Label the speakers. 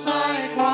Speaker 1: like